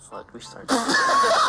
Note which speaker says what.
Speaker 1: fuck? started